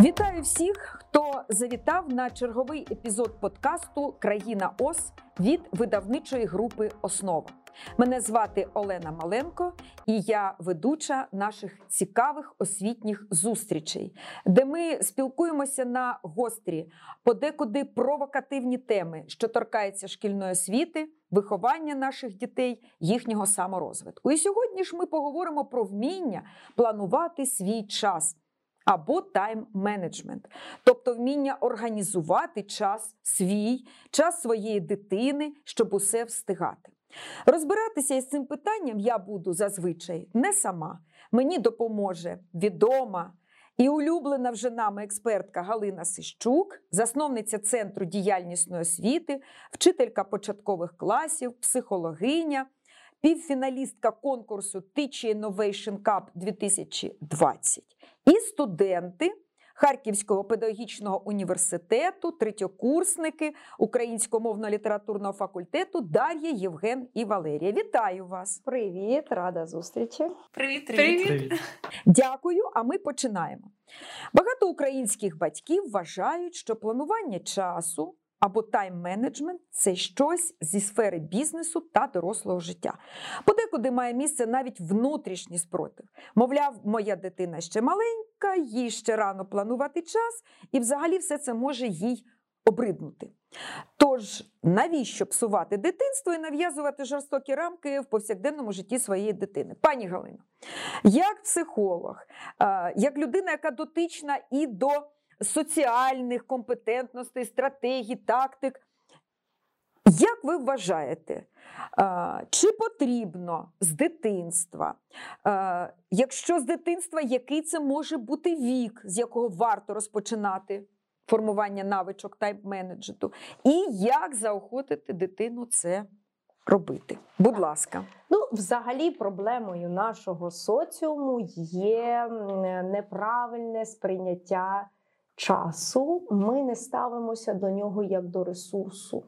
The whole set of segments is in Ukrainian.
Вітаю всіх, хто завітав на черговий епізод подкасту Країна ОС від видавничої групи Основа. Мене звати Олена Маленко, і я ведуча наших цікавих освітніх зустрічей, де ми спілкуємося на гострі, подекуди провокативні теми, що торкаються шкільної освіти, виховання наших дітей, їхнього саморозвитку. І сьогодні ж ми поговоримо про вміння планувати свій час або тайм-менеджмент, тобто вміння організувати час свій, час своєї дитини, щоб усе встигати. Розбиратися із цим питанням я буду зазвичай не сама. Мені допоможе відома і улюблена вже нами експертка Галина Сищук, засновниця Центру діяльнісної освіти, вчителька початкових класів, психологиня, півфіналістка конкурсу Teach Innovation Cup 2020 і студенти. Харківського педагогічного університету, третьокурсники українсько-мовно-літературного факультету Дар'я, Євген і Валерія. Вітаю вас! Привіт, рада зустрічі. Привіт, Привіт. привіт. Дякую, а ми починаємо. Багато українських батьків вважають, що планування часу або тайм-менеджмент це щось зі сфери бізнесу та дорослого життя. Подекуди має місце навіть внутрішній спротив. Мовляв, моя дитина ще маленька, їй ще рано планувати час, і взагалі все це може їй обриднути. Тож, навіщо псувати дитинство і нав'язувати жорстокі рамки в повсякденному житті своєї дитини? Пані Галино, як психолог, як людина, яка дотична і до соціальних компетентностей, стратегій, тактик. Як ви вважаєте, чи потрібно з дитинства? Якщо з дитинства, який це може бути вік, з якого варто розпочинати формування навичок тайп-менеджету, і як заохотити дитину це робити? Будь ласка. Ну, взагалі, проблемою нашого соціуму є неправильне сприйняття часу. Ми не ставимося до нього як до ресурсу,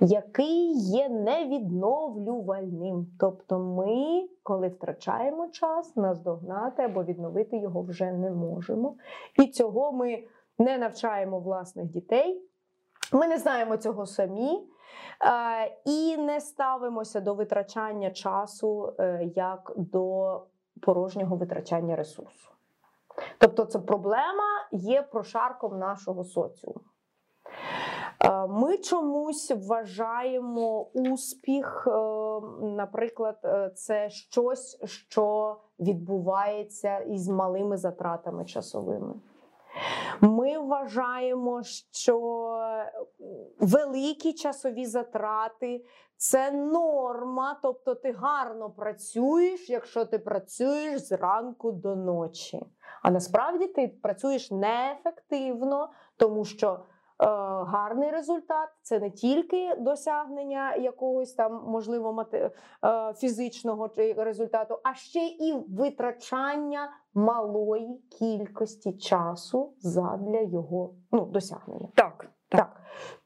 який є невідновлювальним. Тобто, ми, коли втрачаємо час, наздогнати або відновити його вже не можемо. І цього ми не навчаємо власних дітей. Ми не знаємо цього самі. Е, І не ставимося до витрачання часу е, як до порожнього витрачання ресурсу. Тобто, це проблема є прошарком нашого соціуму. Е, Ми чомусь вважаємо успіх, е, наприклад, е, це щось, що відбувається із малими затратами часовими. Ми вважаємо, що великі часові затрати це норма, тобто ти гарно працюєш, якщо ти працюєш зранку до ночі. А насправді ти працюєш неефективно, тому що гарний результат це не тільки досягнення якогось там, можливо, е, фізичного чи результату, а ще і витрачання малої кількості часу задля його ну, досягнення. Так, Так.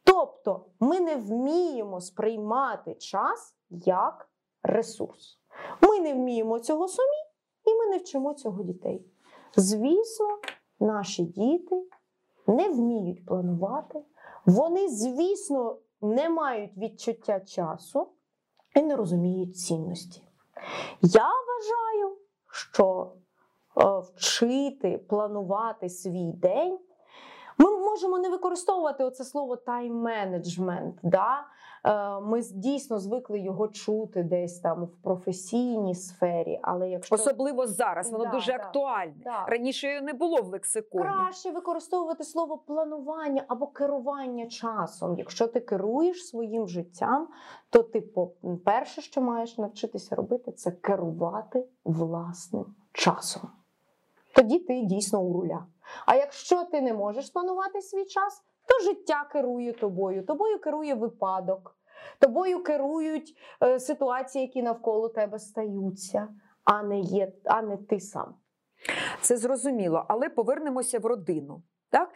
Тобто ми не вміємо сприймати час як ресурс. Ми не вміємо цього самі, і ми не вчимо цього дітей. Звісно, наші діти не вміють планувати. Вони, звісно, не мають відчуття часу і не розуміють цінності. Я вважаю, що е, вчити планувати свій день. Ми можемо не використовувати оце слово тайм-менеджмент. Да? Е, Ми дійсно звикли його чути десь там в професійній сфері, але якщо особливо зараз, воно Да, дуже да. актуальне. Да. Раніше не було в лексиконі. краще використовувати слово планування або керування часом. Якщо ти керуєш своїм життям, то ти перше, що маєш навчитися робити, це керувати власним часом. Тоді ти дійсно у руля. А якщо ти не можеш планувати свій час, то життя керує тобою, тобою керує випадок, тобою керують е, ситуації, які навколо тебе стаються, а не, є, а не ти сам. Це зрозуміло, але повернемося в родину. Так?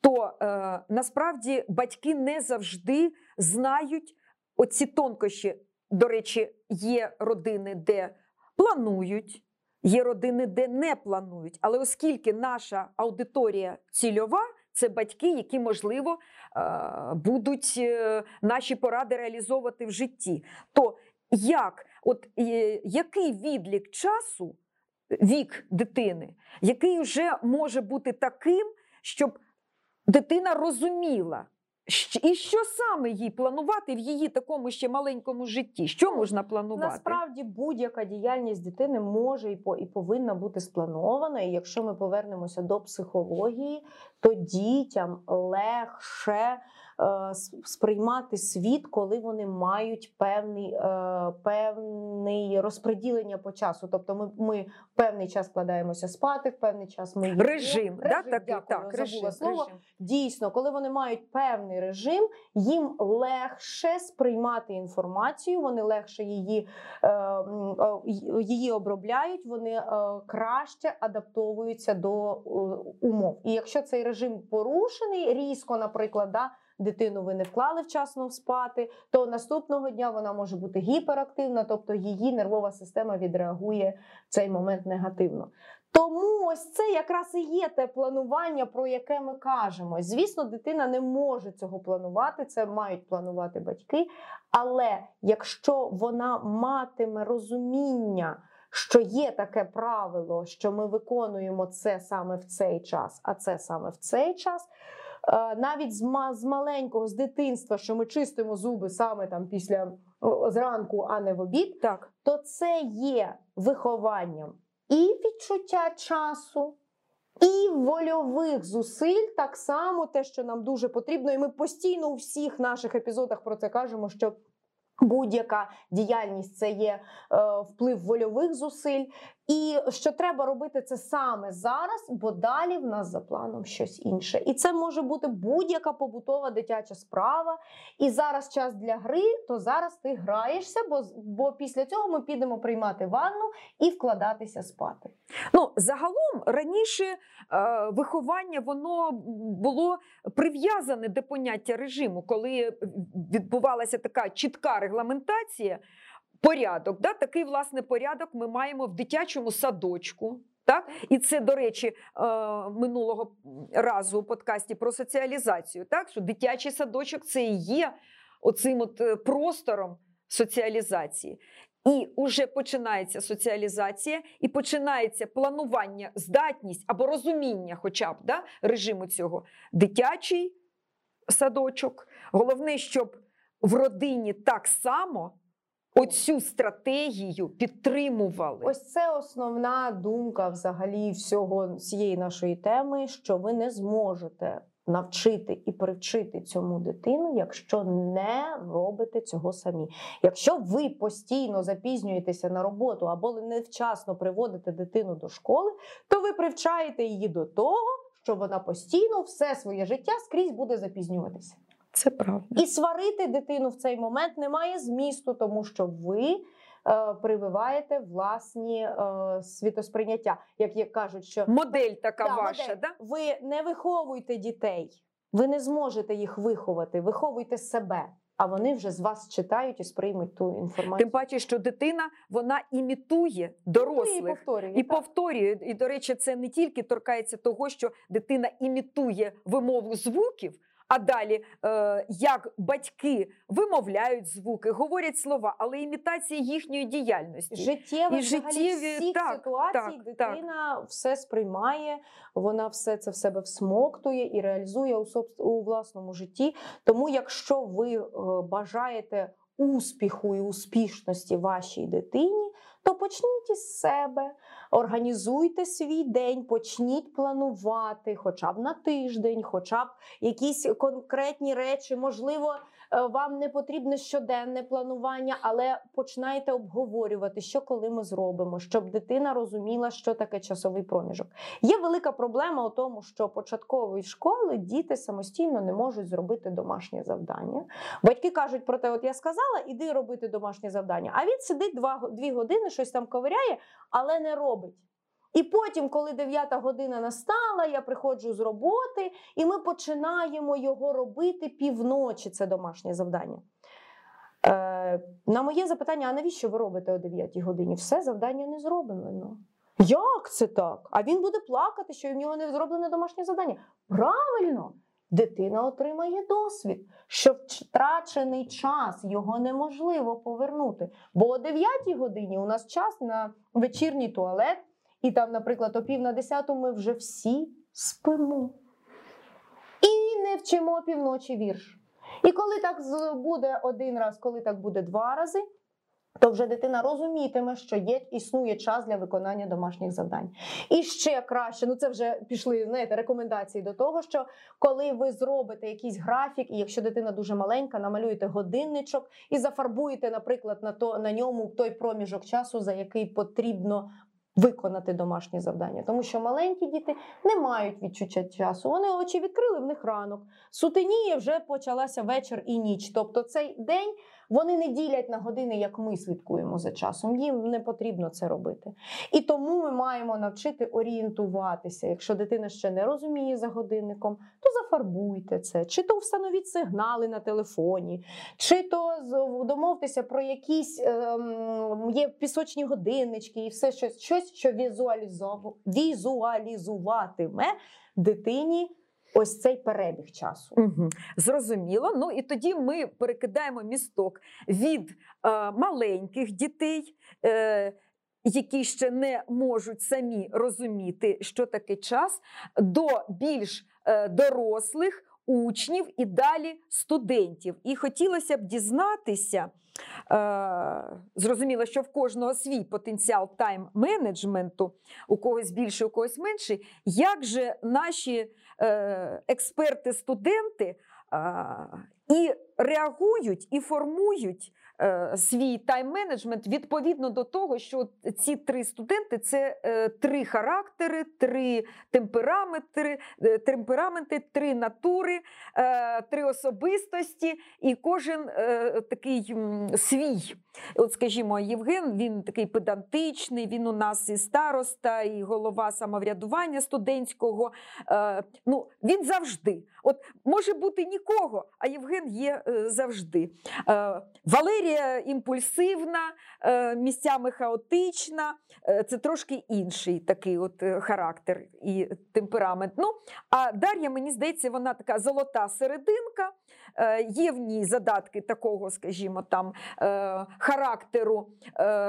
То е, насправді батьки не завжди знають оці тонкощі. До речі, є родини, де планують є родини, де не планують. Але оскільки наша аудиторія цільова, це батьки, які, можливо, будуть е, наші поради реалізовувати в житті. То як, от е, який відлік часу, вік дитини, який вже може бути таким, щоб дитина розуміла, і що саме їй планувати в її такому ще маленькому житті? Що можна планувати? Насправді будь-яка діяльність дитини може і по і повинна бути спланована. І якщо ми повернемося до психології, то дітям легше сприймати світ, коли вони мають певний, е, певний розподілення по часу. Тобто, ми, ми певний час вкладаємося спати, в певний час ми їмо. Режим, да, такий, дякую, так, забула режим, слово. режим. Дійсно, коли вони мають певний режим, їм легше сприймати інформацію, вони легше її, е, е, її обробляють, вони е, краще адаптовуються до е, умов. І якщо цей режим порушений, різко, наприклад, да, дитину ви не вклали вчасно спати, то наступного дня вона може бути гіперактивна, тобто її нервова система відреагує в цей момент негативно. Тому ось це якраз і є те планування, про яке ми кажемо. Звісно, дитина не може цього планувати, це мають планувати батьки. Але якщо вона матиме розуміння, що є таке правило, що ми виконуємо це саме в цей час, а це саме в цей час. Е, Навіть з, ма- з маленького, з дитинства, що ми чистимо зуби саме там після зранку, а не в обід, Так. то це є вихованням і відчуття часу, і вольових зусиль, так само те, що нам дуже потрібно, і ми постійно у всіх наших епізодах про це кажемо, що. Будь-яка діяльність це є е, вплив вольових зусиль, і що треба робити це саме зараз, бо далі в нас за планом щось інше. І це може бути будь-яка побутова дитяча справа. І зараз час для гри, то зараз ти граєшся, бо, бо після цього ми підемо приймати ванну і вкладатися спати. Ну, загалом раніше е, виховання воно було прив'язане до поняття режиму, коли відбувалася така чітка регламентація, порядок. Да? Такий власне порядок ми маємо в дитячому садочку. Так? І це, до речі, е, минулого разу у подкасті про соціалізацію. Так? Що дитячий садочок це і є оцим от е, простором соціалізації. І вже починається соціалізація, і починається планування, здатність або розуміння, хоча б да, режиму цього дитячий садочок. Головне, щоб в родині так само оцю стратегію підтримували. Ось це основна думка взагалі всього цієї нашої теми, що ви не зможете навчити і привчити цьому дитину, якщо не робите цього самі. Якщо ви постійно запізнюєтеся на роботу або невчасно приводите дитину до школи, то ви привчаєте її до того, що вона постійно все своє життя скрізь буде запізнюватися. Це правда. І сварити дитину в цей момент немає змісту, тому що ви е, прививаєте власні е, світосприйняття. Як, як кажуть, що Модель така Да, ваша, модель. да? ви не виховуйте дітей, ви не зможете їх виховати, виховуйте себе. А вони вже з вас читають і сприймуть ту інформацію. Тим паче, що дитина вона імітує Ну, і повторює. І так. повторює, і до речі, це не тільки торкається того, що дитина імітує вимову звуків, а далі е, як батьки вимовляють звуки, говорять слова, але імітація їхньої діяльності. Життєві, І життєві, всіх так, ситуацій так, дитина все сприймає, вона все це в себе всмоктує і реалізує у, у власному житті. Тому, якщо ви е, бажаєте успіху і успішності вашій дитині, то почніть із себе, організуйте свій день, почніть планувати, хоча б на тиждень, хоча б якісь конкретні речі. Можливо, вам не потрібне щоденне планування, але починайте обговорювати, що коли ми зробимо, щоб дитина розуміла, що таке часовий проміжок. Є велика проблема у тому, що початкової школи діти самостійно не можуть зробити домашнє завдання. Батьки кажуть про те, от я сказала, іди робити домашнє завдання. А він сидить дві години, щось там ковиряє, але не робить. І потім, коли 9 година настала, я приходжу з роботи, і ми починаємо його робити півночі. Це домашнє завдання. Е, на моє запитання: а навіщо ви робите о 9 годині? Все завдання не зроблено. Як це так? А він буде плакати, що в нього не зроблене домашнє завдання. Правильно, дитина отримає досвід, що втрачений час його неможливо повернути. Бо о 9 годині у нас час на вечірній туалет, і там, наприклад, о пів на десяту ми вже всі спимо. І не вчимо півночі вірш. І коли так буде один раз, коли так буде два рази, то вже дитина розумітиме, що є існує час для виконання домашніх завдань. І ще краще, ну це вже пішли знаєте, рекомендації до того, що коли ви зробите якийсь графік, і якщо дитина дуже маленька, намалюєте годинничок і зафарбуєте, наприклад, на то на ньому той проміжок часу, за який потрібно виконати домашні завдання, тому що маленькі діти не мають відчуття часу. Вони очі відкрили в них ранок. Сутеніє вже почалася вечір і ніч. Тобто цей день вони не ділять на години, як ми слідкуємо за часом. Їм не потрібно це робити. І тому ми маємо навчити орієнтуватися. Якщо дитина ще не розуміє за годинником, то зафарбуйте це, чи то встановіть сигнали на телефоні, чи то домовтеся про якісь ем, є пісочні годиннички і все щось, щось що візуалізуватиме дитині ось цей перебіг часу. Угу. Зрозуміло. Ну і тоді ми перекидаємо місток від е, маленьких дітей. Е, які ще не можуть самі розуміти, що таке час, до більш е, дорослих учнів і далі студентів. І хотілося б дізнатися, е, зрозуміло, що в кожного свій потенціал тайм-менеджменту, у когось більший, у когось менший, як же наші е, експерти-студенти і реагують, і формують свій тайм-менеджмент відповідно до того, що ці три студенти це е, три характери, три темпераметри, е, темпераменти, три натури, три особистості, і кожен такий свій. От, скажімо, Євген він такий педантичний, він у нас і староста, і голова самоврядування студентського. Ну, Він завжди. От Може бути нікого, а Євген є завжди. Валерій імпульсивна, е, місцями хаотична. Е, це трошки інший такий от е, характер і темперамент. Ну, А Дар'я, мені здається, вона така золота серединка. Є в ній задатки такого, скажімо, там характеру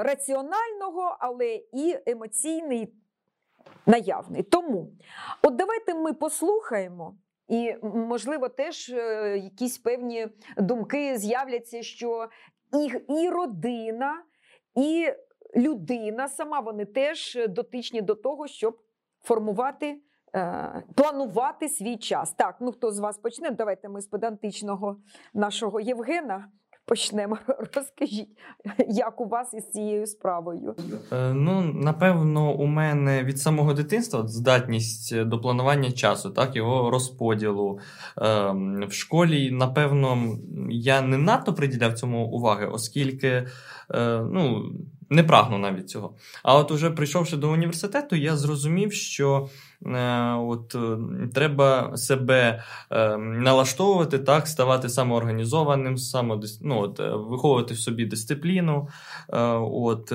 раціонального, але і емоційний наявний. Тому от давайте ми послухаємо. І, можливо, теж якісь певні думки з'являться, що і, і родина, і людина сама вони теж дотичні до того, щоб формувати. Е, планувати свій час. Так, ну хто з вас почне? Давайте ми з педантичного нашого Євгена почнемо. Розкажіть, як у вас із цією справою? Е, ну, напевно, у мене від самого дитинства здатність до планування часу, так, його розподілу. Е, в школі, напевно, я не надто приділяв цьому уваги, оскільки е, ну, не прагну навіть цього. А от уже прийшовши до університету, я зрозумів, що Е, от, е, Треба себе е, налаштовувати, так, ставати самоорганізованим, самодис... ну, от, виховувати в собі дисципліну. От,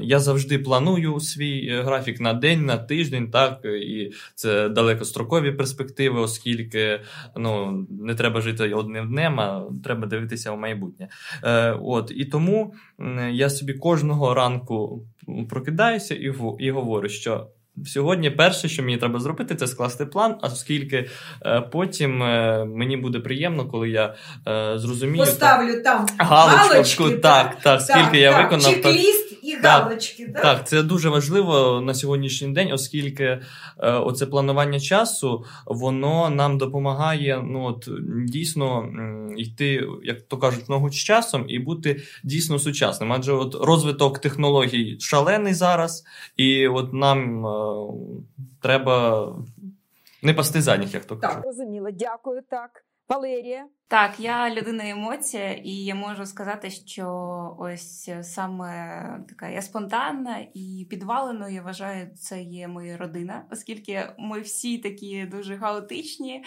Я завжди планую свій графік на день, на тиждень, так, і це далекострокові перспективи, оскільки ну, не треба жити одним днем, а треба дивитися в майбутнє. От, І тому я собі кожного ранку прокидаюся і, і говорю, що. Сьогодні перше, що мені треба зробити, це скласти план, оскільки е, потім е, мені буде приємно, коли я е, зрозумію. Поставлю там галочку, галочки, так, так, так, скільки так, я так, виконав. Чек-ліст і галочки. Так, так, це дуже важливо на сьогоднішній день, оскільки е, оце планування часу воно нам допомагає ну, от, дійсно йти, як то кажуть, ногу з часом і бути дійсно сучасним. Адже от розвиток технологій шалений зараз, і от нам е, треба не пасти задніх, як то кажуть. Так, розуміло. Дякую так. Валерія. Так, я людина емоція, і я можу сказати, що ось саме така я спонтанна і підваленою, я вважаю, це є моя родина, оскільки ми всі такі дуже хаотичні.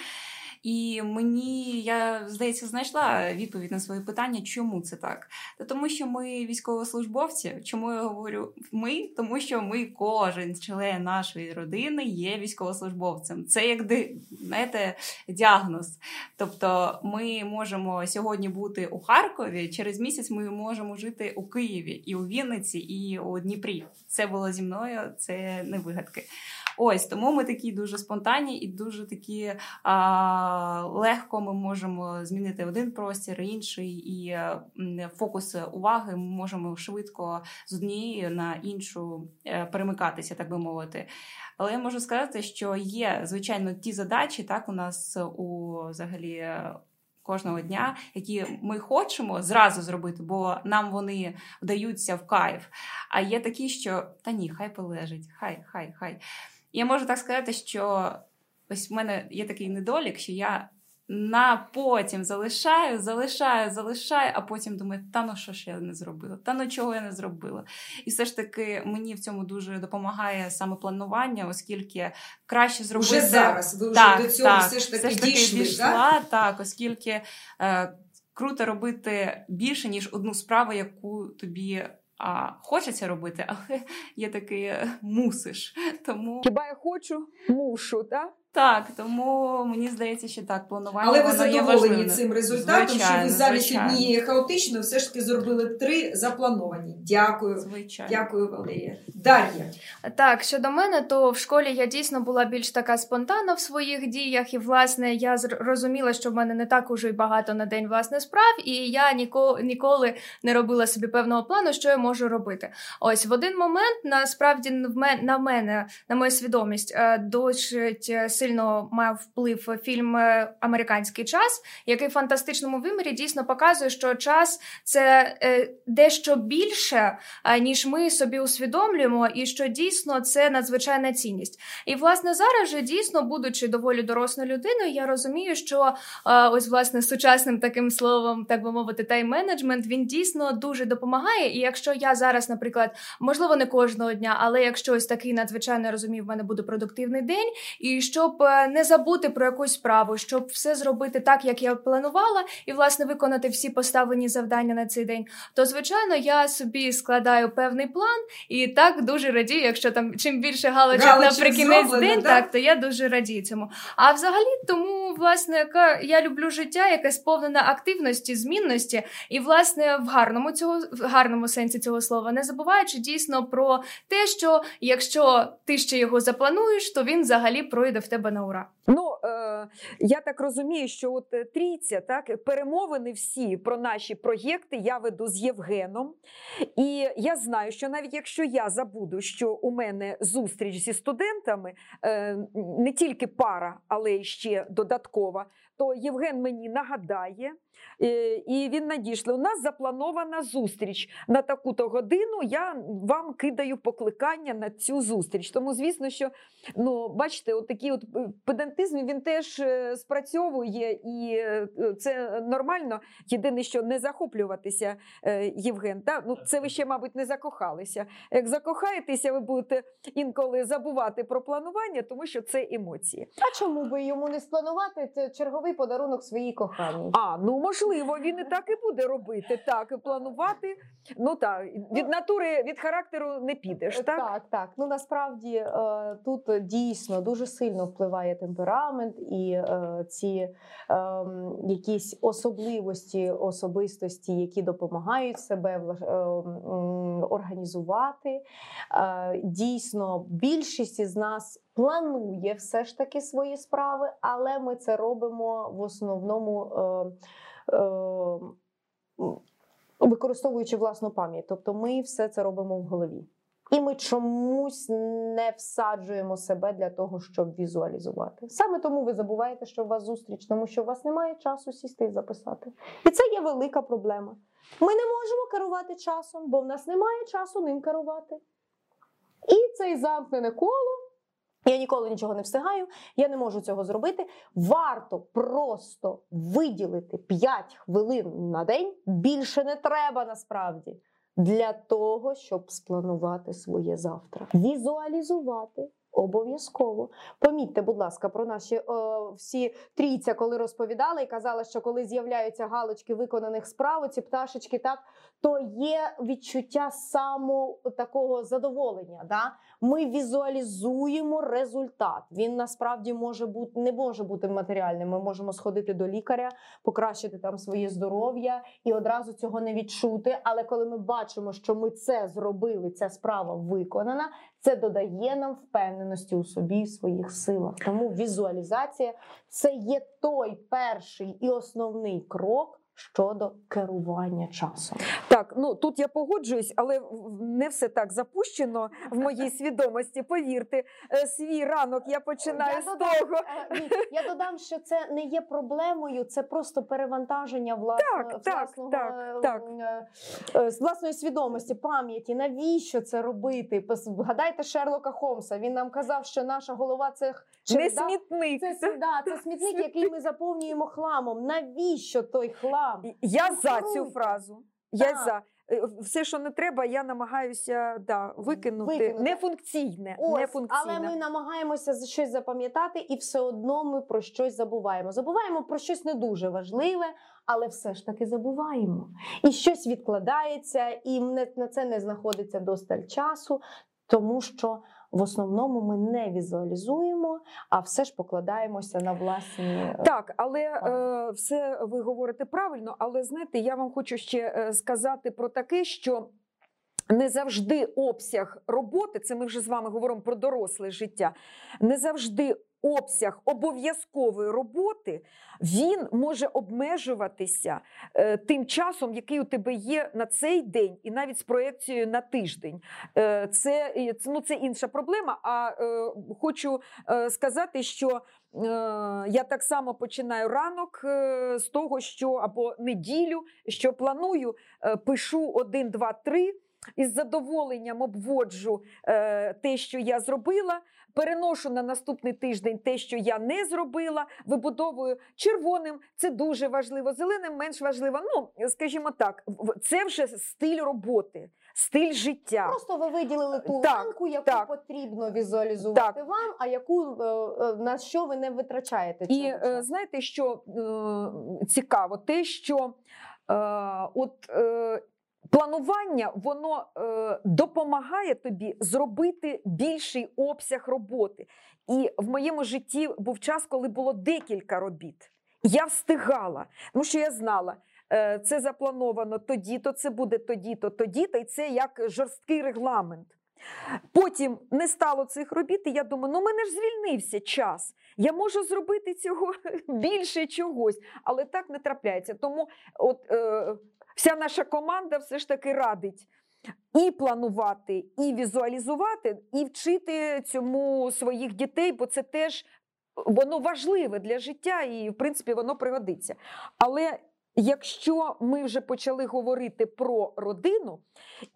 І мені, я здається, знайшла відповідь на своє питання, чому це так. Та тому, що ми військовослужбовці. Чому я говорю ми? Тому що ми, кожен член нашої родини є військовослужбовцем. Це як знаєте, діагноз. Тобто, ми можемо сьогодні бути у Харкові. Через місяць ми можемо жити у Києві і у Вінниці, і у Дніпрі. Це було зі мною, це не вигадки. Ось тому ми такі дуже спонтанні і дуже такі а, легко ми можемо змінити один простір, інший, і фокус уваги ми можемо швидко з однієї на іншу е, перемикатися, так би мовити. Але я можу сказати, що є звичайно ті задачі, так у нас у взагалі. Кожного дня, які ми хочемо зразу зробити, бо нам вони вдаються в кайф. А є такі, що та ні, хай полежить, хай, хай, хай. Я можу так сказати, що ось в мене є такий недолік, що я на потім залишаю, залишаю, залишаю, а потім думаю, та ну що ж я не зробила, та ну чого я не зробила. І все ж таки мені в цьому дуже допомагає саме планування, оскільки краще зробити Вже зараз. Ви вже так, до цього так, все ж таки все ж таки дійшли, дійшла, так? так, оскільки е, круто робити більше, ніж одну справу, яку тобі а хочеться робити, але є таке мусиш. Тому хіба я хочу, мушу, так? Так, тому мені здається, що так планування. Але ви задоволені цим результатом, звичайно, що ви замість звичайно. однієї хаотично все ж таки зробили три заплановані. Дякую. Звичайно. Дякую, Валерія. Дар'я. Так, щодо мене, то в школі я дійсно була більш така спонтанна в своїх діях, і власне я розуміла, що в мене не так уже й багато на день власне справ, і я ніколи ніколи не робила собі певного плану, що я можу робити. Ось в один момент насправді на мене, на мою свідомість, е, досить е, сильно мав вплив фільм е, Американський час, який в фантастичному вимірі дійсно показує, що час це дещо більше, ніж ми собі усвідомлюємо і що дійсно це надзвичайна цінність. І власне зараз же дійсно, будучи доволі дорослою людиною, я розумію, що ось власне сучасним таким словом, так би мовити, тайм-менеджмент, він дійсно дуже допомагає. І якщо я зараз, наприклад, можливо, не кожного дня, але якщо ось такий надзвичайно розумію, в мене буде продуктивний день, і щоб е, не забути про якусь справу, щоб все зробити так, як я планувала, і власне виконати всі поставлені завдання на цей день, то звичайно я собі складаю певний план і так дуже радію, якщо там чим більше галочок, наприкінець день, да? так то я дуже радію цьому. А взагалі, тому власне, яка я люблю життя, яке сповнене активності, змінності, і власне в гарному цього в гарному сенсі цього слова, не забуваючи дійсно про те, що якщо ти ще його заплануєш, то він взагалі пройде в тебе на ура. Ну е, я так розумію, що от е, трійця, так перемовини всі про наші проєкти я веду з Євгеном, і я знаю, що навіть якщо я забуду, що у мене зустріч зі студентами е, не тільки пара, але й ще додаткова, то Євген мені нагадає. Е, і він надійшли. У нас запланована зустріч на таку-то годину. Я вам кидаю покликання на цю зустріч. Тому, звісно, що ну, бачите, от такий от педантизм він теж е, спрацьовує, і це нормально. Єдине, що не захоплюватися, Євген. Та? Ну, Це ви ще, мабуть, не закохалися. Як закохаєтеся, ви будете інколи забувати про планування, тому що це емоції. А чому би йому не спланувати це черговий подарунок своїй коханій? А ну можливо, він і так і буде робити. Так, і планувати. Ну так, від натури, від характеру не підеш. Так, так. так. Ну насправді е, тут дійсно дуже сильно впливає темперамент і е, ці ем, якісь особливості особистості, які допомагають себе е, організувати. Дійсно, більшість із нас. Планує все ж таки свої справи, але ми це робимо в основному е, е, використовуючи власну пам'ять. Тобто ми все це робимо в голові. І ми чомусь не всаджуємо себе для того, щоб візуалізувати. Саме тому ви забуваєте, що у вас зустріч, тому що у вас немає часу сісти і записати. І це є велика проблема. Ми не можемо керувати часом, бо в нас немає часу ним керувати. І цей замкнене коло. Я ніколи нічого не встигаю, я не можу цього зробити. Варто просто виділити 5 хвилин на день. Більше не треба насправді для того, щоб спланувати своє завтра. Візуалізувати, Обов'язково помітьте, будь ласка, про наші о, всі трійця, коли розповідали і казала, що коли з'являються галочки виконаних справ, ці пташечки, так то є відчуття само такого задоволення. Да? Ми візуалізуємо результат. Він насправді може бути не може бути матеріальним. Ми можемо сходити до лікаря, покращити там своє здоров'я і одразу цього не відчути. Але коли ми бачимо, що ми це зробили, ця справа виконана, це додає нам впевненості у собі і своїх силах. Тому візуалізація це є той перший і основний крок. Щодо керування часом, так ну тут я погоджуюсь, але не все так запущено в моїй свідомості. Повірте, е, свій ранок я починаю я з додам, того. е, ні, я додам, що це не є проблемою, це просто перевантаження власного, Так, так, власного, так, е, так. е, е, з власної свідомості, пам'яті. Навіщо це робити? Згадайте Шерлока Холмса. Він нам казав, що наша голова це х- Не череда- смітник. Це, да, це смітник, який ми заповнюємо хламом. Навіщо той хлам? Я Ну, за цю фразу. Я Так. за. Е, Все, що не треба, я намагаюся да, викинути. Викинути. Нефункційне. Ось, нефункційне. але ми намагаємося за щось запам'ятати, і все одно ми про щось забуваємо. Забуваємо про щось не дуже важливе, але все ж таки забуваємо. І щось відкладається, і на це не знаходиться досталь часу, тому що в основному ми не візуалізуємо, а все ж покладаємося на власні е, Так, але е, все ви говорите правильно. Але знаєте, я вам хочу ще е, сказати про таке, що. Не завжди обсяг роботи, це ми вже з вами говоримо про доросле життя. Не завжди обсяг обов'язкової роботи він може обмежуватися е, тим часом, який у тебе є на цей день, і навіть з проекцією на тиждень. Е, це, ну, це інша проблема. А е, хочу сказати, що я так само починаю ранок з того, що або неділю, що планую, пишу один, два, три. Із задоволенням обводжу е, те, що я зробила, переношу на наступний тиждень те, що я не зробила, вибудовую червоним. Це дуже важливо, зеленим менш важливо. Ну, скажімо так, це вже стиль роботи, стиль життя. Просто ви виділили ту Так, ланку, яку так. потрібно візуалізувати вам, а яку е, е, на що ви не витрачаєте І цього е, знаєте, що е, цікаво, те, що е, от. Планування воно е, допомагає тобі зробити більший обсяг роботи. І в моєму житті був час, коли було декілька робіт. Я встигала, тому що я знала, е, це заплановано тоді-то, це буде тоді-то, тоді-то, і це як жорсткий регламент. Потім не стало цих робіт, і я думаю, ну мене ж звільнився час. Я можу зробити цього більше чогось, але так не трапляється. Тому от е, вся наша команда все ж таки радить і планувати, і візуалізувати, і вчити цьому своїх дітей, бо це теж воно важливе для життя, і в принципі воно пригодиться. Але Якщо ми вже почали говорити про родину,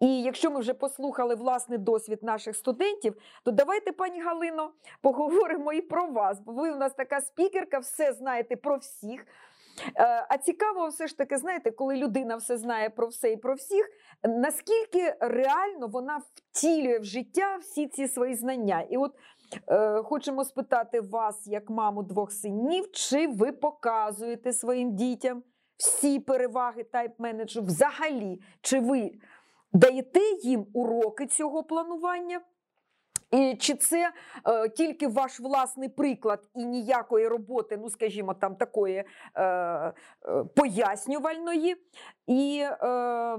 і якщо ми вже послухали власний досвід наших студентів, то давайте, пані Галино, поговоримо і про вас. Бо ви у нас така спікерка, все знаєте про всіх. Е, А цікаво, все ж таки, знаєте, коли людина все знає про все і про всіх, наскільки реально вона втілює в життя всі ці свої знання. І от е, хочемо спитати вас, як маму двох синів, чи ви показуєте своїм дітям всі переваги тайп-менеджу взагалі, чи ви даєте їм уроки цього планування? І чи це е, тільки ваш власний приклад і ніякої роботи, ну скажімо, там такої е, е, пояснювальної? І е,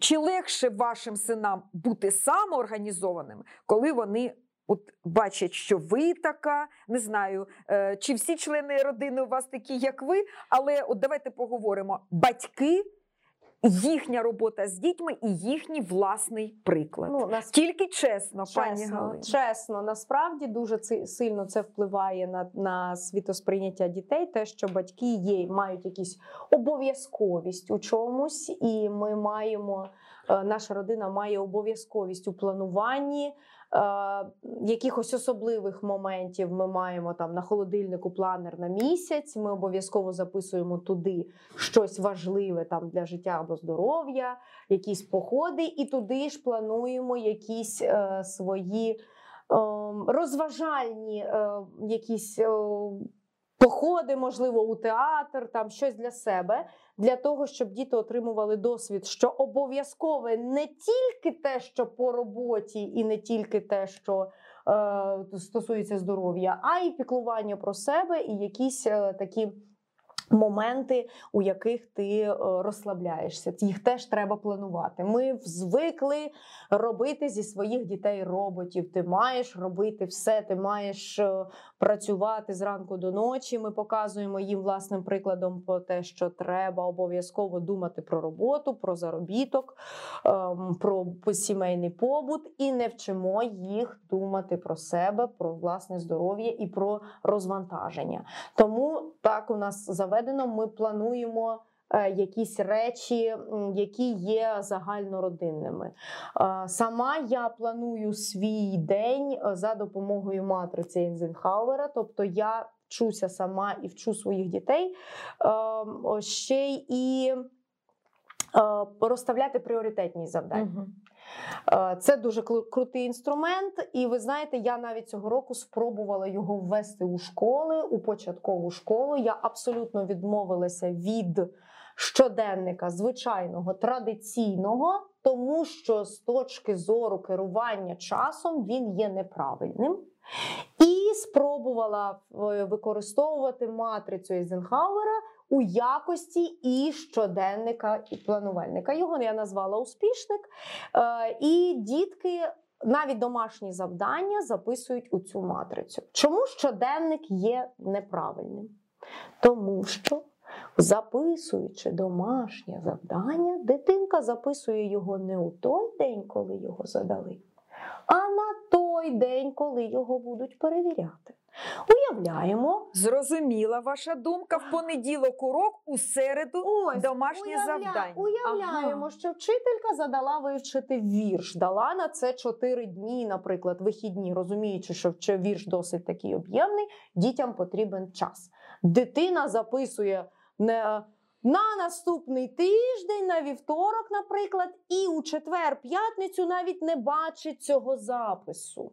чи легше вашим синам бути самоорганізованими, коли вони от бачать, що ви така, не знаю, е, чи всі члени родини у вас такі, як ви, але от давайте поговоримо: батьки, їхня робота з дітьми і їхній власний приклад. Ну, нас Тільки чесно, пані Галина. Чесно, насправді дуже ци- сильно це впливає на, на світосприйняття дітей, те, що батьки є, мають якісь обов'язковість у чомусь, і ми маємо, наша родина має обов'язковість у плануванні. е, Якихось особливих моментів ми маємо там на холодильнику планер на місяць. Ми обов'язково записуємо туди щось важливе там для життя або здоров'я, якісь походи, і туди ж плануємо якісь е, свої розважальні е, якісь е, походи, можливо, у театр, там щось для себе, для того, щоб діти отримували досвід, що обов'язкове не тільки те, що по роботі, і не тільки те, що е, стосується здоров'я, а й піклування про себе і якісь е, такі. Моменти, у яких ти е, розслабляєшся, їх теж треба планувати. Ми звикли робити зі своїх дітей роботів. Ти маєш робити все, ти маєш е, працювати зранку до ночі. Ми показуємо їм власним прикладом про те, що треба обов'язково думати про роботу, про заробіток, ем, про сімейний побут, і не вчимо їх думати про себе, про власне здоров'я і про розвантаження. Тому так у нас заведено. Ми плануємо. Е, якісь речі, які є загальнородинними. Е, сама я планую свій день е, за допомогою матриці Ейнзенхауера, тобто я вчуся сама і вчу своїх дітей ще і розставляти пріоритетні завдання. Угу. Це дуже крутий інструмент, і ви знаєте, я навіть цього року спробувала його ввести у школи, у початкову школу. Я абсолютно відмовилася від щоденника звичайного традиційного, тому що з точки зору керування часом він є неправильним. І спробувала е, використовувати матрицю Ейзенхауера у якості і щоденника і планувальника. Його я назвала успішник. Е, і дітки. Навіть домашні завдання записують у цю матрицю. Чому щоденник є неправильним? Тому що Записуючи домашнє завдання, дитинка записує його не у той день, коли його задали, а на той день, коли його будуть перевіряти. Уявляємо. Зрозуміла ваша думка. В понеділок урок, у середу Ось, домашнє уявля... завдання. Уявляємо, ага. що вчителька задала вивчити вірш, дала на це 4 дні, наприклад, вихідні, розуміючи, що вірш досить такий об'ємний, дітям потрібен час. Дитина записує не на наступний тиждень, на вівторок, наприклад, і у четвер-п'ятницю навіть не бачить цього запису.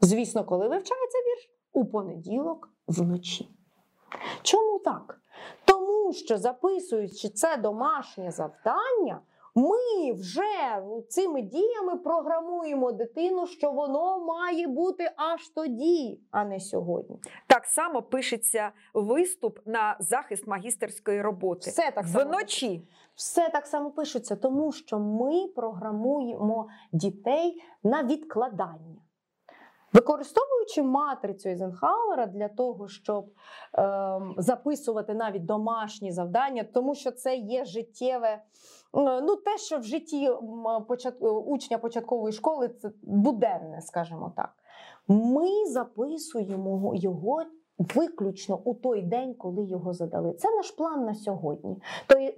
Звісно, коли вивчається вірш? У понеділок вночі. Чому так? Тому що записуючи це домашнє завдання, ми вже цими діями програмуємо дитину, що воно має бути аж тоді, а не сьогодні. Так само пишеться виступ на захист магістерської роботи. Все так само вночі. Все так само пишеться, тому що ми програмуємо дітей на відкладання. Використовуючи матрицю Ейзенхауера для того, щоб е, записувати навіть домашні завдання, тому що це є життєве ну те, що в житті учня початкової школи, це буденне, скажімо так. Ми записуємо його. Виключно у той день, коли його задали. Це наш план на сьогодні.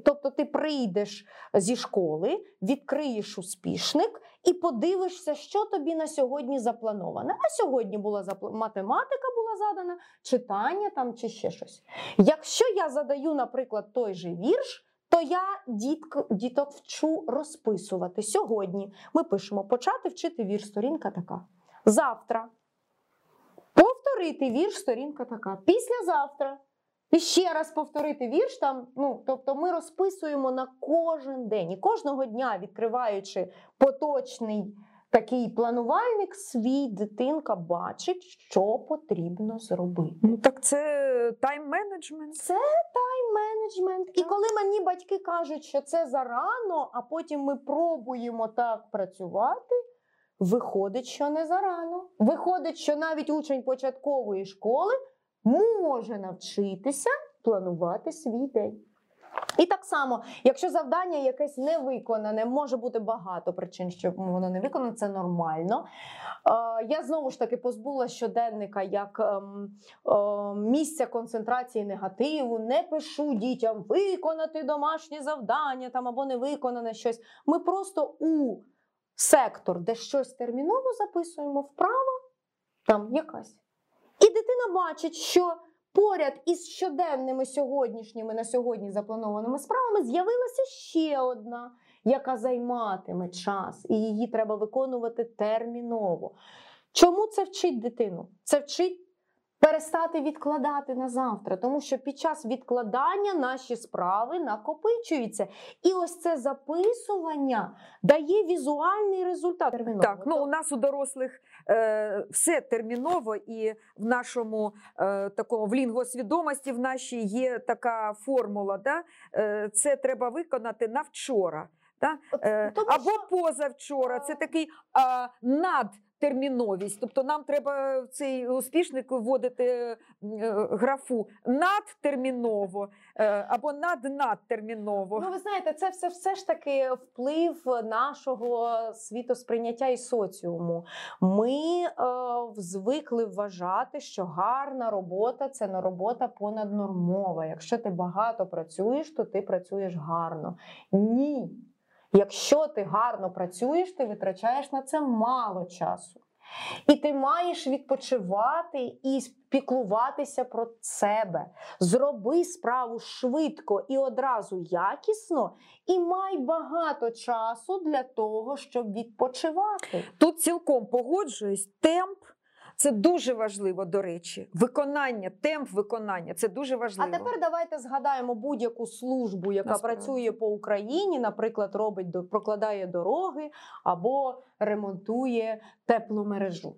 Тобто, ти прийдеш зі школи, відкриєш успішник і подивишся, що тобі на сьогодні заплановане. А сьогодні була математика була задана, читання там чи ще щось. Якщо я задаю, наприклад, той же вірш то я дітк, діток вчу розписувати. Сьогодні ми пишемо почати вчити вірш сторінка така. Завтра. Повторити вірш сторінка така. Післязавтра. І ще раз повторити вірш там. Ну, Тобто ми розписуємо на кожен день. І кожного дня, відкриваючи поточний такий планувальник, свій дитинка бачить, що потрібно зробити. Ну так це тайм-менеджмент. Це тайм-менеджмент. І коли мені батьки кажуть, що це зарано, а потім ми пробуємо так працювати. Виходить, що не зарано. Виходить, що навіть учень початкової школи може навчитися планувати свій день. І так само, якщо завдання якесь не виконане, може бути багато причин, що воно не виконане, це нормально. Я знову ж таки позбула щоденника як ем, ем, місця концентрації негативу, не пишу дітям виконати домашнє завдання там або не виконане щось. Ми просто у сектор, де щось терміново записуємо вправо, там якась. І дитина бачить, що. Поряд із щоденними сьогоднішніми на сьогодні запланованими справами з'явилася ще одна, яка займатиме час, і її треба виконувати терміново. Чому це вчить дитину? Це вчить перестати відкладати на завтра, тому що під час відкладання наші справи накопичуються. І ось це записування дає візуальний результат. Терміново. Так, ну у нас у дорослих все терміново, і в нашому е, такому в лінгосвідомості в нашій є така формула. Да? Е, це треба виконати на вчора. Да? От Е, тому або що- позавчора. Це такий а, надтерміновість. Тобто нам треба в цей успішник вводити е, графу надтерміново е, або над-надтерміново. Ну, ви знаєте, це все, все ж таки вплив нашого світосприйняття і соціуму. Ми е, звикли вважати, що гарна робота це не робота понаднормова. Якщо ти багато працюєш, то ти працюєш гарно. Ні. Якщо ти гарно працюєш, ти витрачаєш на це мало часу. І ти маєш відпочивати і піклуватися про себе. Зроби справу швидко і одразу якісно, і май багато часу для того, щоб відпочивати. Тут цілком погоджуюсь. Темп це дуже важливо, до речі. Виконання, темп виконання це дуже важливо. А тепер давайте згадаємо будь-яку службу, яка Насправді. працює по Україні, наприклад, робить прокладає дороги або ремонтує тепломережу.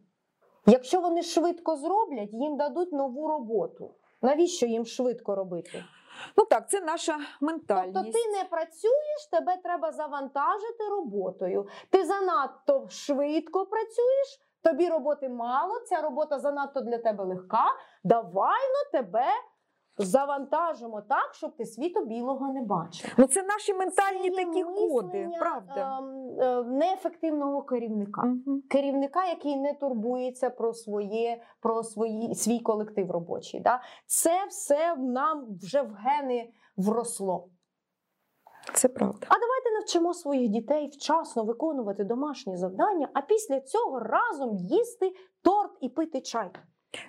Якщо вони швидко зроблять, їм дадуть нову роботу. Навіщо їм швидко робити? Ну так, це наша ментальність. Тобто ти не працюєш, тебе треба завантажити роботою. Ти занадто швидко працюєш, тобі роботи мало, ця робота занадто для тебе легка. Давай ну тебе завантажимо так, щоб ти світу білого не бачив. Ну це наші ментальні Це такі коди, правда. ем, е, неефективного керівника. Мгм. Керівника, який не турбується про своє, про свої, свій колектив робочий. Да? Це все нам вже в гени вросло. Це правда. А давайте навчимо своїх дітей вчасно виконувати домашні завдання, а після цього разом їсти торт і пити чай.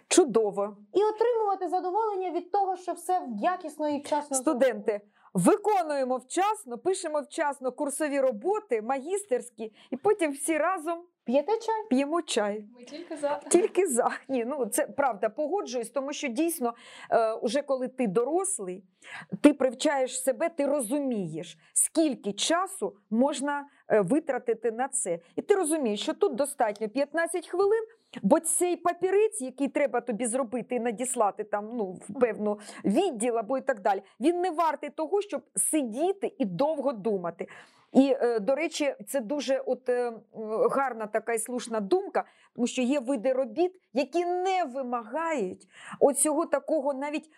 Чудово. І отримувати задоволення від того, що все якісно і вчасно Студенти, виконуємо вчасно, пишемо вчасно курсові роботи, магістерські, і потім всі разом п'єте чай. п'ємо чай. Ми тільки за. Тільки за ні, ну це правда, погоджуюсь, тому що дійсно, е, уже коли ти дорослий, ти привчаєш себе, ти розумієш, скільки часу можна е, витратити на це. І ти розумієш, що тут достатньо 15 хвилин, бо цей папірець, який треба тобі зробити і надіслати там ну, в певну відділ або і так далі, він не вартий того, щоб сидіти і довго думати. І, е, до речі, це дуже от, е, гарна така і слушна думка, тому що є види робіт, які не вимагають оцього такого навіть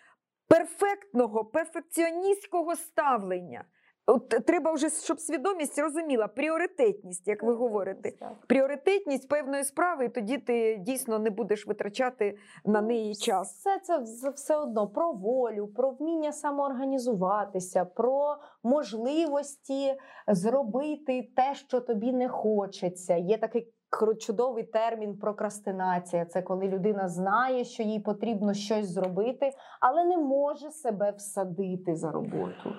перфектного, перфекціоністського ставлення. От треба вже, щоб свідомість розуміла пріоритетність, як ви говорите. Пріоритетність певної справи, і тоді ти дійсно не будеш витрачати на неї час. Все це все одно про волю, про вміння самоорганізуватися, про можливості зробити те, що тобі не хочеться. Є такий чудовий термін прокрастинація. Це коли людина знає, що їй потрібно щось зробити, але не може себе всадити за роботу.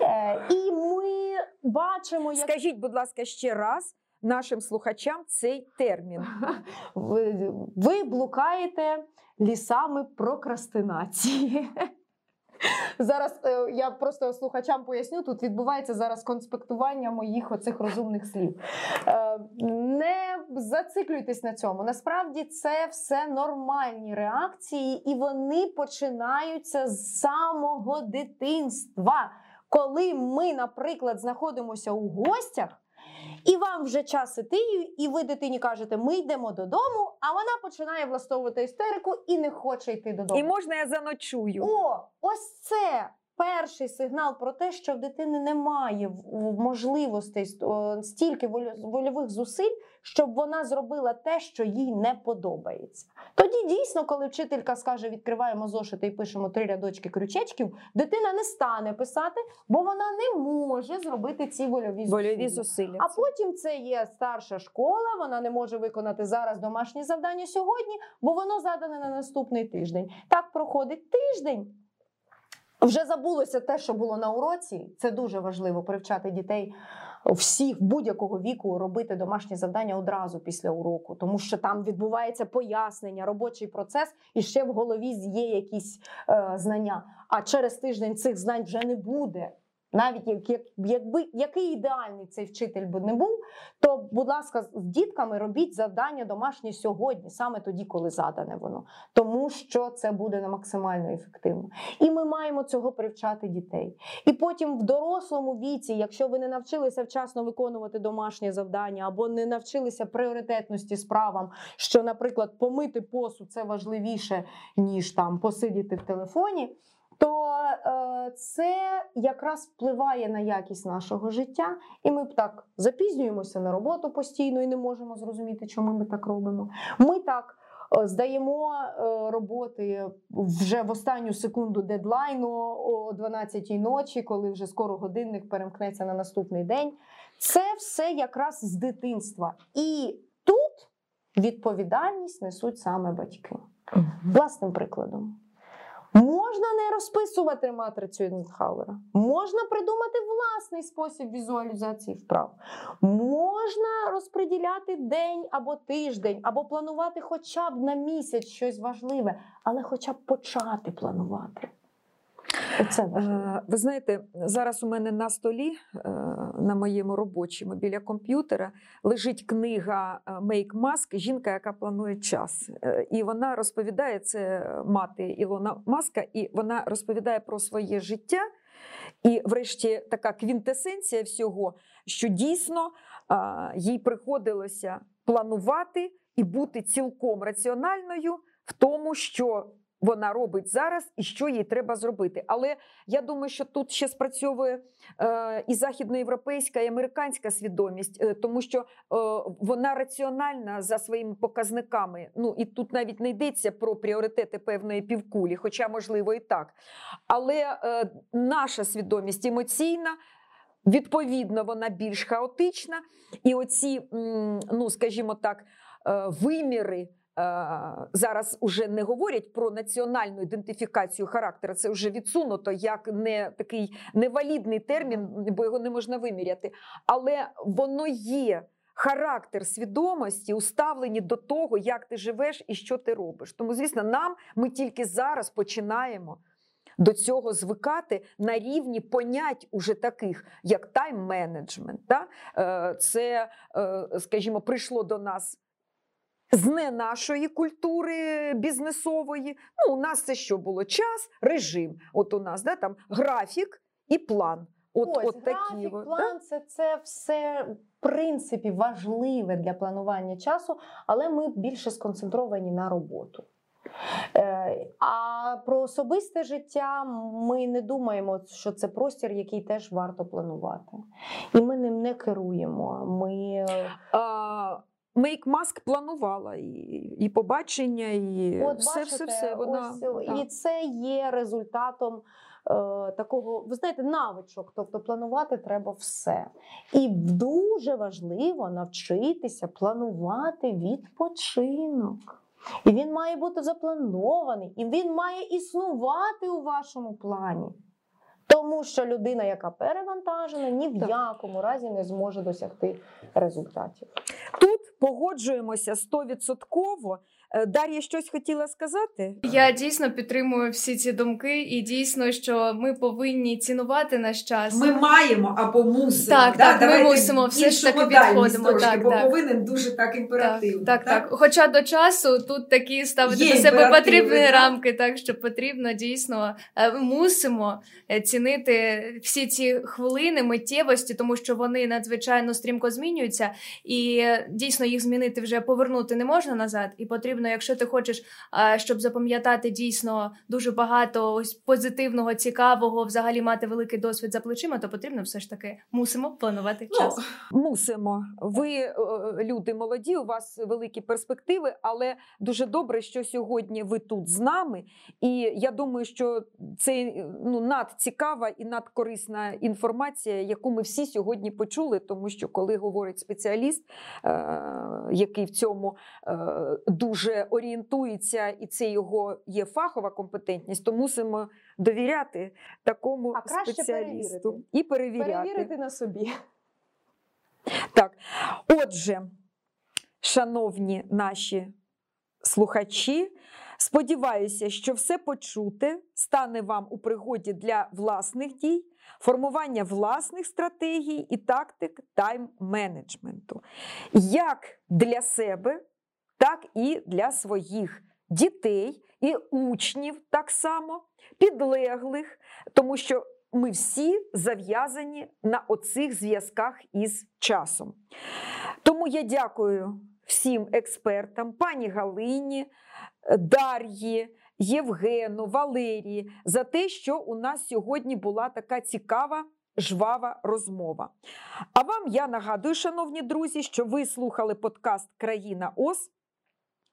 Е, і ми бачимо, як Скажіть, будь ласка, ще раз нашим слухачам цей термін. ви, ви блукаєте лісами прокрастинації. Зараз е, я просто слухачам поясню, тут відбувається зараз конспектування моїх оцих розумних слів. Е, не зациклюйтесь на цьому. Насправді це все нормальні реакції, і вони починаються з самого дитинства. Коли ми, наприклад, знаходимося у гостях, і вам вже час іти, і ви дитині кажете, ми йдемо додому, а вона починає влаштовувати істерику і не хоче йти додому. І можна я заночую? О, ось це перший сигнал про те, що в дитини немає можливостей стільки вольових зусиль, щоб вона зробила те, що їй не подобається. Тоді дійсно, коли вчителька скаже, відкриваємо зошити і пишемо три рядочки крючечків, дитина не стане писати, бо вона не може зробити ці вольові зусилля. Вольові зусилля. А потім це є старша школа, вона не може виконати зараз домашнє завдання сьогодні, бо воно задане на наступний тиждень. Так проходить тиждень. Вже забулося те, що було на уроці. Це дуже важливо привчати дітей всіх будь-якого віку робити домашні завдання одразу після уроку, тому що там відбувається пояснення, робочий процес, і ще в голові є якісь е, знання. А через тиждень цих знань вже не буде. Навіть як, як, якби який ідеальний цей вчитель би не був, то, будь ласка, з дітками робіть завдання домашні сьогодні, саме тоді, коли задане воно, тому що це буде максимально ефективно. І ми маємо цього привчати дітей. І потім в дорослому віці, якщо ви не навчилися вчасно виконувати домашнє завдання або не навчилися пріоритетності справам, що, наприклад, помити посуд це важливіше, ніж там посидіти в телефоні. То е, це якраз впливає на якість нашого життя, і ми б так запізнюємося на роботу постійно і не можемо зрозуміти, чому ми так робимо. Ми так е, здаємо е, роботи вже в останню секунду дедлайну о 12-й ночі, коли вже скоро годинник перемкнеться на наступний день. Це все якраз з дитинства. І тут відповідальність несуть саме батьки. Власним прикладом. Можна не розписувати матрицю Ейзенхауера, можна придумати власний спосіб візуалізації вправ, можна розподіляти день або тиждень, або планувати хоча б на місяць щось важливе, але хоча б почати планувати. Оце. Е, Ви знаєте, зараз у мене на столі, е, на моєму робочому біля комп'ютера, лежить книга Make Mask Жінка, яка планує час. Е, І вона розповідає це мати Ілона Маска, і вона розповідає про своє життя. І, врешті, така квінтесенція всього, що дійсно їй приходилося планувати і бути цілком раціональною в тому, що вона робить зараз і що їй треба зробити. Але я думаю, що тут ще спрацьовує е, і західноєвропейська, і американська свідомість, е, тому що е, вона раціональна за своїми показниками. Ну і тут навіть не йдеться про пріоритети певної півкулі, хоча можливо і так. Але е, наша свідомість емоційна. Відповідно, вона більш хаотична, і оці, ну скажімо так, е, виміри зараз уже не говорять про національну ідентифікацію характера. Це вже відсунуто як не такий невалідний термін, бо його не можна виміряти. Але воно є. Характер свідомості уставлені до того, як ти живеш і що ти робиш. Тому, звісно, нам ми тільки зараз починаємо до цього звикати на рівні понять уже таких, як тайм-менеджмент. Е, Це, е, скажімо, прийшло до нас. З не нашої культури бізнесової. Ну, у нас це що було? Час, режим. От у нас да, там графік і план. От, Ось, от такі. графік, да? план це, це все в принципі важливе для планування часу, але ми більше сконцентровані на роботу. Е, А про особисте життя ми не думаємо, що це простір, який теж варто планувати. І ми ним не керуємо. Ми е, А, Make Mask планувала і, і побачення, і От все, бачите, все, все. Вона, ось. І це є результатом е, такого, ви знаєте, навичок. Тобто планувати треба все. І дуже важливо навчитися планувати відпочинок. І він має бути запланований, і він має існувати у вашому плані. Тому що людина, яка перевантажена, ні в Так. якому разі не зможе досягти результатів. Тут погоджуємося стовідсотково. Е, Дар'я щось хотіла сказати? Я дійсно підтримую всі ці думки, і дійсно, що ми повинні цінувати наш час. Ми маємо або мусимо. Так, да? так, ми мусимо, все ж таки підходимо, Трошки, так, бо так. повинен дуже так імперативно. Так, так, так. Хоча до часу тут такі ставити Є до себе потрібні рамки, так що потрібно дійсно е, мусимо е, цінити всі ці хвилини миттєвості, тому що вони надзвичайно стрімко змінюються, і дійсно їх змінити вже повернути не можна назад. І потрібно, якщо ти хочеш, е, щоб запам'ятати дійсно дуже багато ось позитивного, цікавого, взагалі мати великий досвід за плечима, то потрібно все ж таки мусимо планувати Ну, час. Мусимо. Ви е, люди молоді, у вас великі перспективи, але дуже добре, що сьогодні ви тут з нами. І я думаю, що це ну, надцікава і надкорисна інформація, яку ми всі сьогодні почули, тому що коли говорить спеціаліст, е, який в цьому е, дуже орієнтується, і це його є фахова компетентність, то мусимо довіряти такому А краще спеціалісту перевірити. і перевіряти. Перевірити на собі. Так, отже, шановні наші слухачі, сподіваюся, що все почуте стане вам у пригоді для власних дій, формування власних стратегій і тактик тайм-менеджменту, як для себе, так і для своїх дітей і учнів так само, підлеглих, тому що ми всі зав'язані на оцих зв'язках із часом. Тому я дякую всім експертам, пані Галині, Дар'ї, Євгену, Валерії за те, що у нас сьогодні була така цікава. Жвава розмова. А вам я нагадую, шановні друзі, що ви слухали подкаст Країна ОС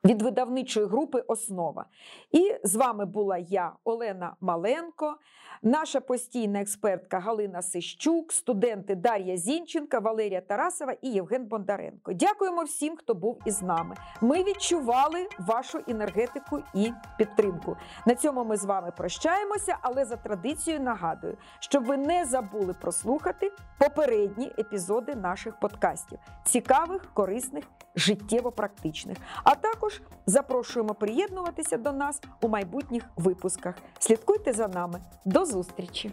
від видавничої групи Основа. І з вами була я, Олена Маленко, наша постійна експертка Галина Сищук, студенти Дар'я Зінченка, Валерія Тарасова і Євген Бондаренко. Дякуємо всім, хто був із нами. Ми відчували вашу енергетику і підтримку. На цьому ми з вами прощаємося, але за традицією нагадую, щоб ви не забули прослухати попередні епізоди наших подкастів, цікавих, корисних, життєво практичних. А також запрошуємо приєднуватися до нас у майбутніх випусках. Слідкуйте за нами. До зустрічі!